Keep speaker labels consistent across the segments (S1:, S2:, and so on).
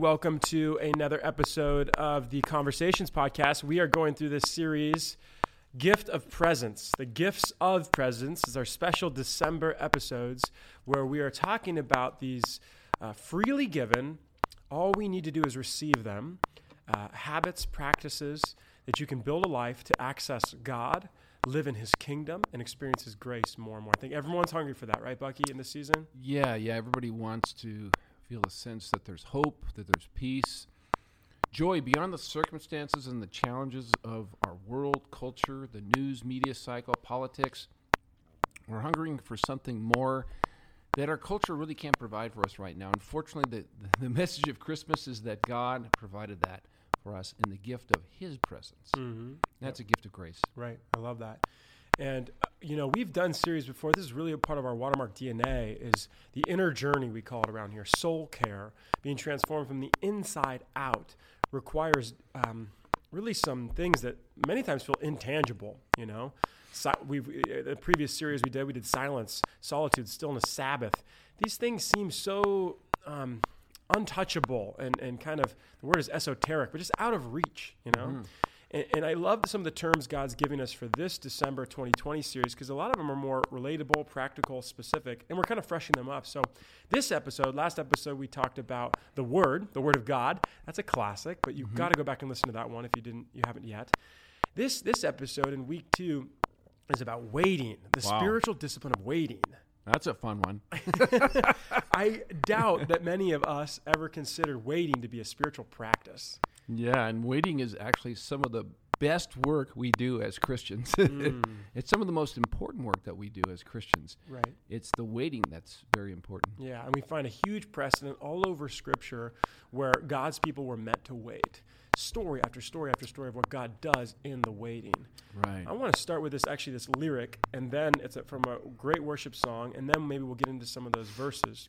S1: welcome to another episode of the Conversations Podcast. We are going through this series, Gift of Presence. The Gifts of Presence is our special December episodes where we are talking about these uh, freely given. All we need to do is receive them uh, habits, practices that you can build a life to access God, live in His kingdom, and experience His grace more and more. I think everyone's hungry for that, right, Bucky, in this season?
S2: Yeah, yeah. Everybody wants to feel a sense that there's hope, that there's peace, joy beyond the circumstances and the challenges of our world, culture, the news, media cycle, politics. We're hungering for something more that our culture really can't provide for us right now. Unfortunately, the, the message of Christmas is that God provided that for us in the gift of His presence.
S1: Mm-hmm.
S2: That's a gift of grace.
S1: Right. I love that. And you know, we've done series before. This is really a part of our watermark DNA is the inner journey we call it around here. Soul care, being transformed from the inside out, requires um, really some things that many times feel intangible. You know, si- we've uh, the previous series we did, we did silence, solitude, stillness, Sabbath. These things seem so. Um, untouchable and, and kind of the word is esoteric but just out of reach you know mm-hmm. And, and, I love some of the terms God's giving us for this December 2020 series because a lot of them are more relatable, practical, specific, and we're kind of freshening them up. So, this episode, last episode, we talked about the Word, the Word of God. That's a classic, but you've mm-hmm. got to go back and listen to that one if you didn't, you haven't yet. This this episode in week two is about waiting, the wow. spiritual discipline of waiting.
S2: That's a fun one.
S1: I doubt that many of us ever considered waiting to be a spiritual practice.
S2: Yeah, and waiting is actually some of the best work we do as Christians. Mm. it's some of the most important work that we do as Christians.
S1: Right.
S2: It's the waiting that's very important.
S1: Yeah, and we find a huge precedent all over Scripture where God's people were meant to wait. Story after story after story of what God does in the waiting.
S2: Right.
S1: I want to start with this actually this lyric, and then it's from a great worship song, and then maybe we'll get into some of those verses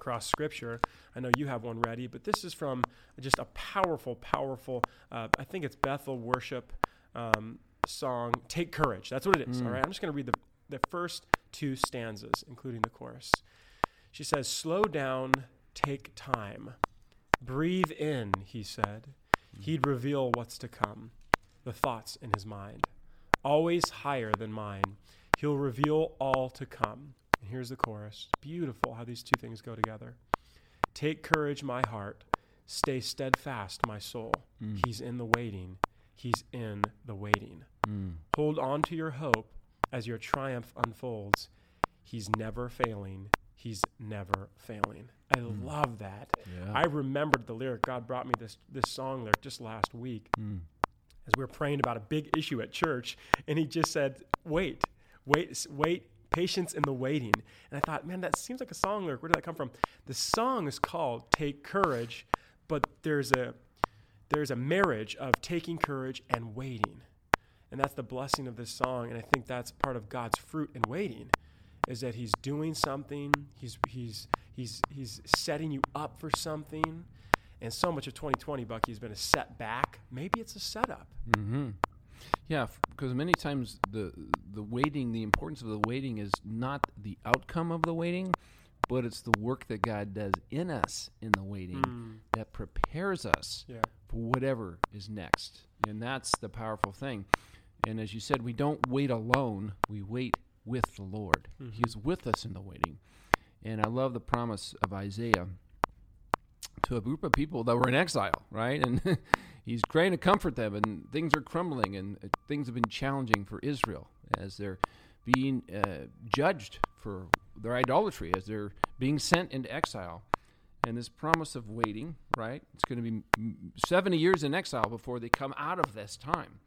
S1: across scripture. I know you have one ready, but this is from just a powerful, powerful, uh, I think it's Bethel worship um, song, Take Courage. That's what it is. Mm. All right. I'm just going to read the, the first two stanzas, including the chorus. She says, Slow down, take time. Breathe in, he said. Mm. He'd reveal what's to come, the thoughts in his mind. Always higher than mine. He'll reveal all to come. And here's the chorus. Beautiful how these two things go together. Take courage, my heart. Stay steadfast, my soul. Mm. He's in the waiting. He's in the waiting. Mm. Hold on to your hope as your triumph unfolds. He's never failing. He's never failing. I mm. love that. Yeah. I remembered the lyric. God brought me this this song lyric just last week mm. as we were praying about a big issue at church, and he just said, "Wait, wait, wait patience in the waiting. And I thought, man, that seems like a song lyric. Where did that come from? The song is called Take Courage, but there's a there's a marriage of taking courage and waiting. And that's the blessing of this song. And I think that's part of God's fruit in waiting is that he's doing something, he's he's he's he's setting you up for something. And so much of 2020, Bucky, has been a setback. Maybe it's a setup.
S2: Mm-hmm. Yeah, because many times the the waiting, the importance of the waiting is not the outcome of the waiting, but it's the work that God does in us in the waiting mm. that prepares us yeah. for whatever is next. And that's the powerful thing. And as you said, we don't wait alone, we wait with the Lord. Mm-hmm. He is with us in the waiting. And I love the promise of Isaiah to a group of people that were in exile, right? And he's trying to comfort them, and things are crumbling, and uh, things have been challenging for Israel as they're being uh, judged for their idolatry, as they're being sent into exile. And this promise of waiting, right? It's going to be 70 years in exile before they come out of this time.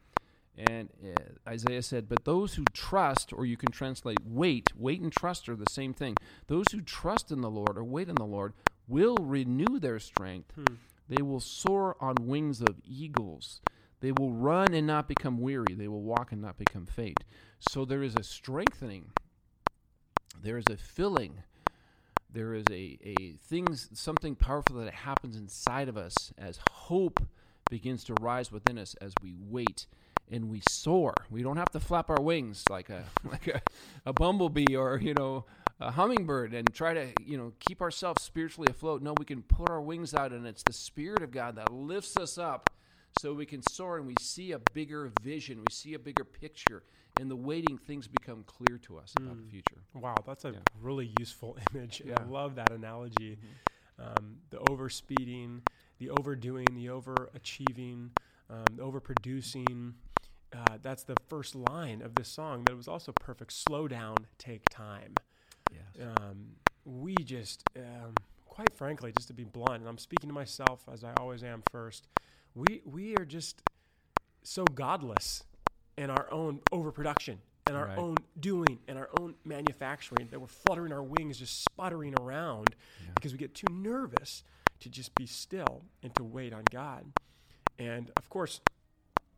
S2: And uh, Isaiah said, But those who trust, or you can translate wait, wait and trust are the same thing. Those who trust in the Lord or wait in the Lord will renew their strength. Hmm. They will soar on wings of eagles. They will run and not become weary. They will walk and not become faint. So there is a strengthening. There is a filling. There is a, a things something powerful that happens inside of us as hope begins to rise within us as we wait and we soar. We don't have to flap our wings like a like a, a bumblebee or you know a hummingbird and try to you know keep ourselves spiritually afloat. No, we can put our wings out, and it's the Spirit of God that lifts us up, so we can soar and we see a bigger vision, we see a bigger picture. In the waiting, things become clear to us about the future.
S1: Wow, that's a
S2: Yeah.
S1: really useful image. and I
S2: Mm-hmm.
S1: love that analogy. Um, the overspeeding, the overdoing, the overachieving, um, the overproducing. Uh, that's the first line of this song. That was also perfect. Slow down, take time. Um, we just, um, quite frankly, just to be blunt, and I'm speaking to myself as I always am first. We we are just so godless in our own overproduction and our
S2: Right.
S1: own doing and our own manufacturing that we're fluttering our wings, just sputtering around
S2: Yeah.
S1: because we get too nervous to just be still and to wait on God. And of course,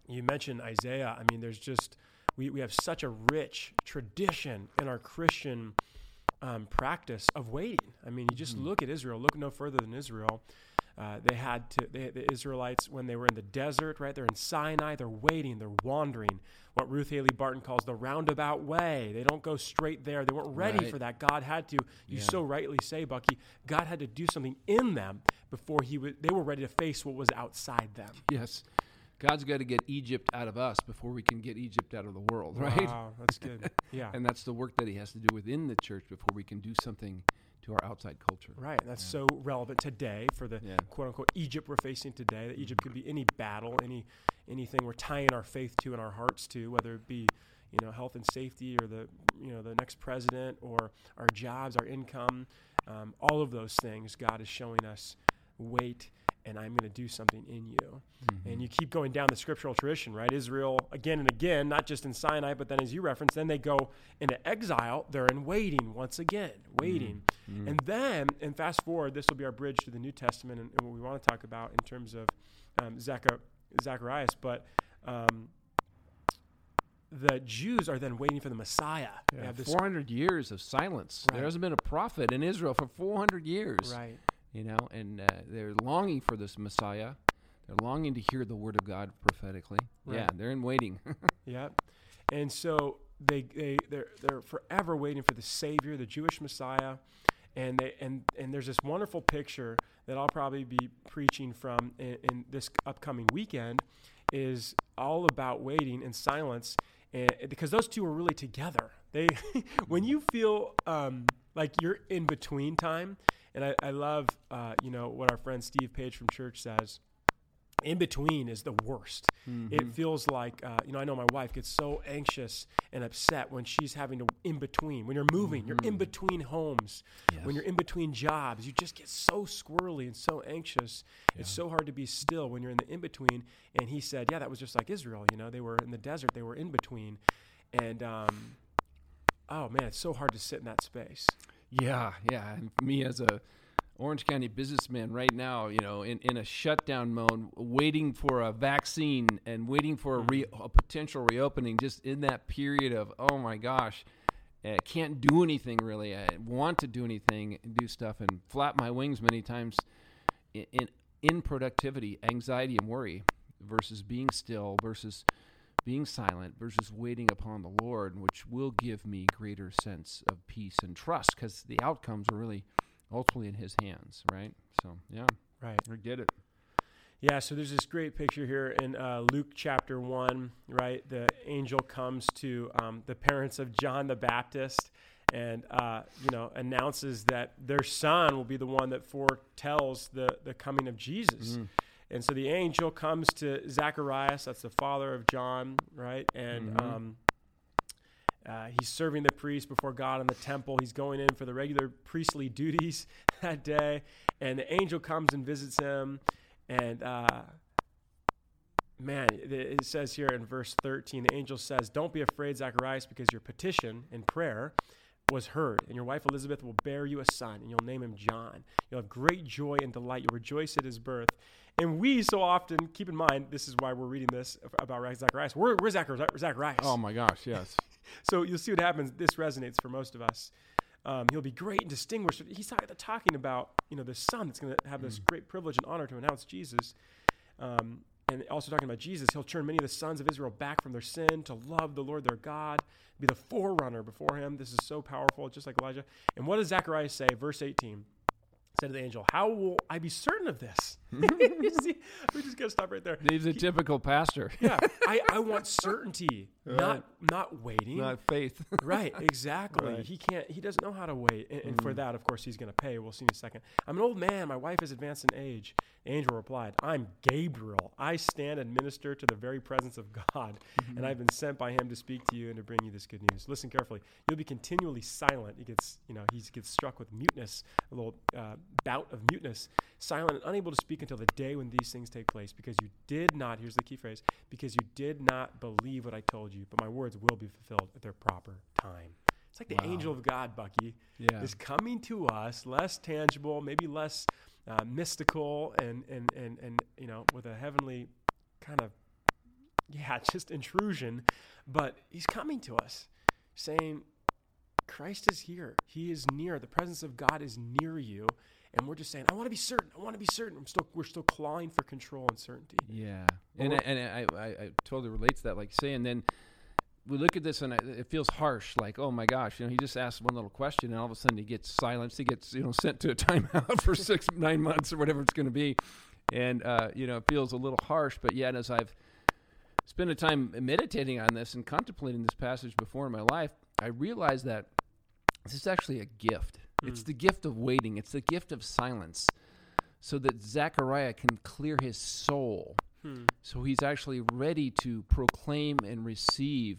S1: you mentioned Isaiah. I mean, there's just we, we have such a rich tradition in our Christian um, practice of waiting. I mean, you just look at Israel. Look no further than Israel. Uh, they had to. They, the Israelites, when they were in the desert, right? They're in Sinai. They're waiting. They're wandering. What Ruth Haley Barton calls the roundabout way. They don't go straight there. They weren't ready
S2: Right.
S1: for that. God had to. You
S2: Yeah.
S1: so rightly say, Bucky. God had to do something in them before he would. They were ready to face what was outside them.
S2: Yes. God's got to get Egypt out of us before we can get Egypt out of the world, right?
S1: Wow, that's good. Yeah.
S2: And that's the work that He has to do within the church before we can do something to our outside culture.
S1: Right, that's so relevant today for the
S2: Yeah.
S1: quote unquote Egypt we're facing today. That Egypt could be any battle, any anything we're tying our faith to and our hearts to, whether it be you know health and safety or the you know the next president or our jobs, our income, um, all of those things. God is showing us wait, and I'm going to do something in you. And you keep going down the scriptural tradition, right? Israel again and again, not just in Sinai, but then as you referenced, then they go into exile. They're in waiting once again, waiting. And then, and fast forward, this will be our bridge to the New Testament and, and what we want to talk about in terms of um, Zachar- Zacharias. But um, the Jews are then waiting for the Messiah. They
S2: Yeah,
S1: have this-
S2: 400 years of silence.
S1: Right.
S2: There hasn't been a prophet in Israel for 400 years.
S1: right.
S2: You know, and uh, they're longing for this Messiah. They're longing to hear the word of God prophetically. Yeah, they're in waiting.
S1: yeah, And so they they they're they're forever waiting for the Savior, the Jewish Messiah. And they and and there's this wonderful picture that I'll probably be preaching from in, in this upcoming weekend is all about waiting in silence and because those two are really together. They when you feel um, like you're in between time, and I, I love uh, you know what our friend Steve Page from church says in between is the worst. It feels like, uh, you know, I know my wife gets so anxious and upset when she's having to in between. When you're moving, you're in between homes. When you're in between jobs, you just get so squirrely and so anxious. It's so hard to be still when you're in the in between. And he said, yeah, that was just like Israel. You know, they were in the desert, they were in between. And, um, oh man, it's so hard to sit in that space.
S2: Yeah, yeah. And me as a Orange County businessman right now, you know, in, in a shutdown mode, waiting for a vaccine and waiting for a, re, a potential reopening, just in that period of, oh my gosh, uh, can't do anything really. I want to do anything, and do stuff, and flap my wings many times in, in, in productivity, anxiety, and worry versus being still versus being silent versus waiting upon the Lord, which will give me greater sense of peace and trust because the outcomes are really ultimately in His hands, right? So, yeah,
S1: Right.
S2: We get it.
S1: Yeah, so there's this great picture here in uh, Luke chapter 1, right? The angel comes to um, the parents of John the Baptist and, uh, you know, announces that their son will be the one that foretells the, the coming of Jesus. And so the angel comes to Zacharias, that's the father of John, right? And um, uh, he's serving the priest before God in the temple. He's going in for the regular priestly duties that day. And the angel comes and visits him. And uh, man, it, it says here in verse 13 the angel says, Don't be afraid, Zacharias, because your petition and prayer was heard. And your wife Elizabeth will bear you a son, and you'll name him John. You'll have great joy and delight. You'll rejoice at his birth. And we so often, keep in mind, this is why we're reading this about Zacharias. We're, we're Zacharias. Zacharias.
S2: Oh my gosh, yes.
S1: So you'll see what happens. This resonates for most of us. Um, he'll be great and distinguished. He's talking, talking about you know the son that's going to have this great privilege and honor to announce Jesus. Um, and also talking about Jesus, he'll turn many of the sons of Israel back from their sin to love the Lord their God, be the forerunner before him. This is so powerful, just like Elijah. And what does Zechariah say? Verse 18 said to the angel, How will I be certain of this? See, we just got to stop right there.
S2: He's a he, typical pastor.
S1: yeah, I, I want certainty, right. not not waiting,
S2: not faith.
S1: right, exactly. Right. He can't. He doesn't know how to wait, and, and mm. for that, of course, he's going to pay. We'll see in a second. I'm an old man. My wife is advanced in age. Angel replied, I'm Gabriel. I stand and minister to the very presence of God, mm-hmm. and I've been sent by him to speak to you and to bring you this good news. Listen carefully. You'll be continually silent. He gets, you know, he gets struck with muteness, a little uh, bout of muteness, silent and unable to speak until the day when these things take place, because you did not, here's the key phrase, because you did not believe what I told you, but my words will be fulfilled at their proper time. It's like the wow. angel of God, Bucky, yeah. is coming to us, less tangible, maybe less uh, mystical, and, and, and, and, you know, with a heavenly kind of, yeah, just intrusion. But he's coming to us saying, Christ is here. He is near. The presence of God is near you and we're just saying, I want to be certain. I want to be certain. I'm still, we're still clawing for control and certainty.
S2: Yeah, and I, and I, I, I, totally relate to that. Like saying, then we look at this and it feels harsh. Like, oh my gosh, you know, he just asked one little question, and all of a sudden he gets silenced. He gets, you know, sent to a timeout for six, nine months or whatever it's going to be, and uh, you know, it feels a little harsh. But yet, as I've spent a time meditating on this and contemplating this passage before in my life, I realize that this is actually a gift it's hmm. the gift of waiting, it's the gift of silence, so that Zechariah can clear his soul. Hmm. So he's actually ready to proclaim and receive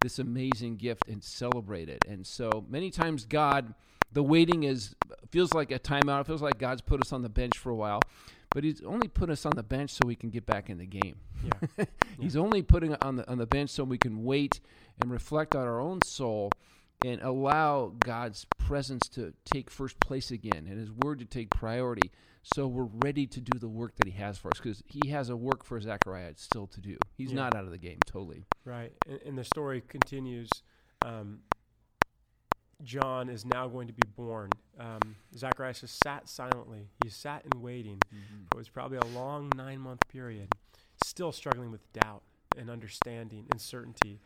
S2: this amazing gift and celebrate it. And so many times, God, the waiting is feels like a timeout. It feels like God's put us on the bench for a while, but He's only put us on the bench so we can get back in the game. Yeah. he's yeah. only putting on the on the bench so we can wait and reflect on our own soul and allow God's presence to take first place again and His Word to take priority. So we're ready to do the work that He has for us because He has a work for Zechariah still to do. He's yeah. not out of the game totally.
S1: Right. And, and the story continues. Um, John is now going to be born. Um, Zacharias just sat silently. He sat in waiting. Mm-hmm. It was probably a long nine month period, still struggling with doubt and understanding and certainty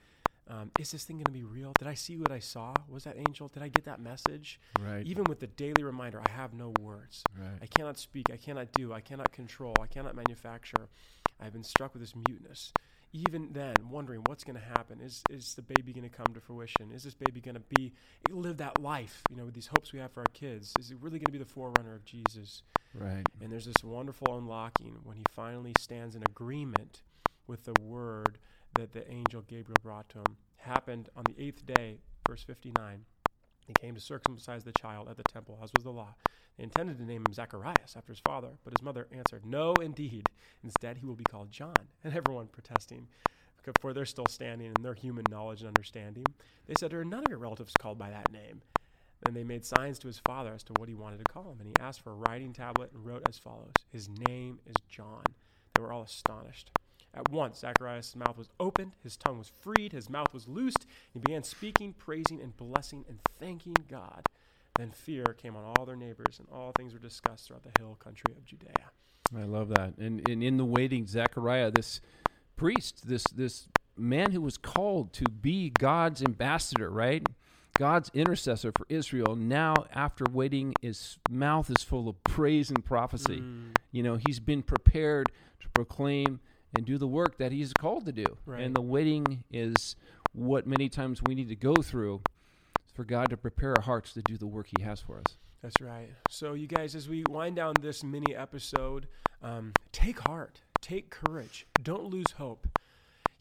S1: um, is this thing going to be real? Did I see what I saw? Was that angel? Did I get that message?
S2: Right.
S1: Even with the daily reminder, I have no words.
S2: Right.
S1: I cannot speak. I cannot do. I cannot control. I cannot manufacture. I've been struck with this muteness. Even then, wondering what's going to happen. Is is the baby going to come to fruition? Is this baby going to be live that life? You know, with these hopes we have for our kids. Is it really going to be the forerunner of Jesus?
S2: Right.
S1: And there's this wonderful unlocking when he finally stands in agreement with the word that the angel Gabriel brought to him happened on the eighth day, verse 59. He came to circumcise the child at the temple, as was the law. They intended to name him Zacharias after his father, but his mother answered, No, indeed. Instead, he will be called John. And everyone protesting, for they're still standing in their human knowledge and understanding. They said, There are none of your relatives called by that name. Then they made signs to his father as to what he wanted to call him, and he asked for a writing tablet and wrote as follows His name is John. They were all astonished. At once, Zacharias' mouth was opened, his tongue was freed, his mouth was loosed. He began speaking, praising, and blessing, and thanking God. Then fear came on all their neighbors, and all things were discussed throughout the hill country of Judea.
S2: I love that. And, and in the waiting, Zechariah, this priest, this this man who was called to be God's ambassador, right? God's intercessor for Israel. Now, after waiting, his mouth is full of praise and prophecy. Mm. You know, he's been prepared to proclaim and do the work that he's called to do.
S1: Right.
S2: And the waiting is what many times we need to go through for God to prepare our hearts to do the work he has for us.
S1: That's right. So, you guys, as we wind down this mini episode, um, take heart, take courage, don't lose hope.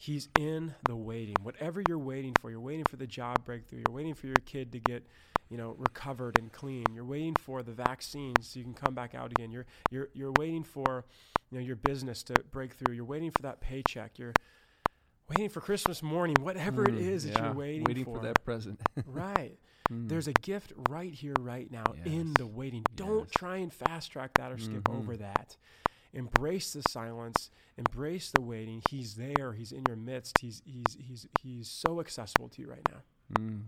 S1: He's in the waiting. Whatever you're waiting for, you're waiting for the job breakthrough, you're waiting for your kid to get, you know, recovered and clean. You're waiting for the vaccines so you can come back out again. You're you're you're waiting for you know your business to break through. You're waiting for that paycheck. You're waiting for Christmas morning, whatever mm, it is yeah, that you're waiting, for.
S2: waiting for. for that present.
S1: right. Mm. There's a gift right here, right now, yes. in the waiting. Don't try and fast track that or skip mm-hmm. over that. Embrace the silence. Embrace the waiting. He's there. He's in your midst. He's he's he's he's so accessible to you right now.
S2: Mm.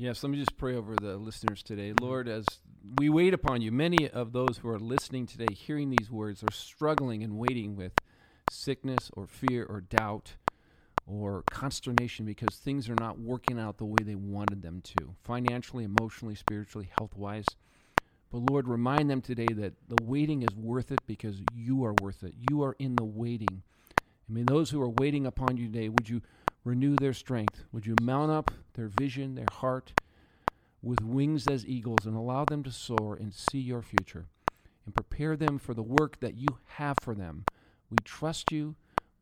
S2: Yes, let me just pray over the listeners today. Mm-hmm. Lord, as we wait upon you, many of those who are listening today, hearing these words, are struggling and waiting with sickness or fear or doubt or consternation because things are not working out the way they wanted them to, financially, emotionally, spiritually, health wise. But Lord, remind them today that the waiting is worth it because you are worth it. You are in the waiting. I mean, those who are waiting upon you today, would you renew their strength? Would you mount up their vision, their heart with wings as eagles and allow them to soar and see your future and prepare them for the work that you have for them? We trust you.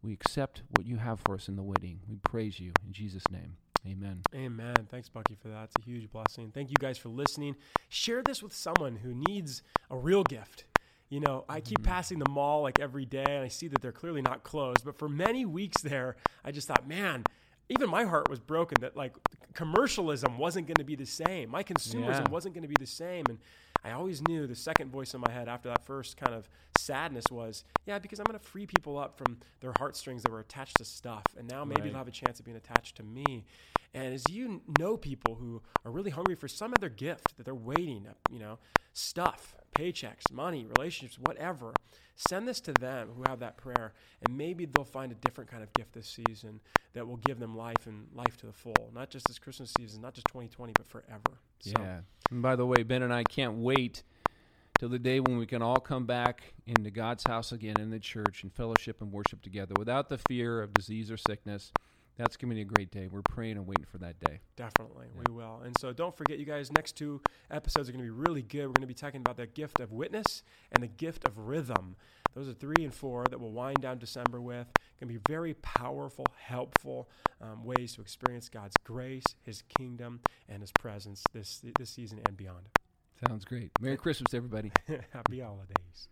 S2: We accept what you have for us in the waiting. We praise you in Jesus' name. Amen.
S1: Amen. Thanks, Bucky, for that. It's a huge blessing. Thank you guys for listening. Share this with someone who needs a real gift. You know, I keep mm-hmm. passing the mall like every day and I see that they're clearly not closed. But for many weeks there, I just thought, man, even my heart was broken that like commercialism wasn't going to be the same. My consumerism
S2: Yeah.
S1: wasn't going to be the same. And I always knew the second voice in my head after that first kind of sadness was, yeah, because I'm going to free people up from their heartstrings that were attached to stuff. And now maybe
S2: Right.
S1: they'll have a chance of being attached to me. And as you know people who are really hungry for some other gift that they're waiting, you know, stuff, paychecks, money, relationships, whatever, send this to them who have that prayer. And maybe they'll find a different kind of gift this season that will give them life and life to the full. Not just this Christmas season, not just 2020, but forever. So,
S2: Yeah. And by the way, Ben and I can't wait till the day when we can all come back into God's house again in the church and fellowship and worship together without the fear of disease or sickness. That's going to be a great day. We're praying and waiting for that day.
S1: Definitely, we will. And so don't forget, you guys, next two episodes are going to be really good. We're going to be talking about the gift of witness and the gift of rhythm. Those are three and four that we'll wind down December with. Going to be very powerful, helpful um, ways to experience God's grace, His kingdom, and His presence this this season and beyond.
S2: Sounds great. Merry Christmas, everybody.
S1: Happy holidays.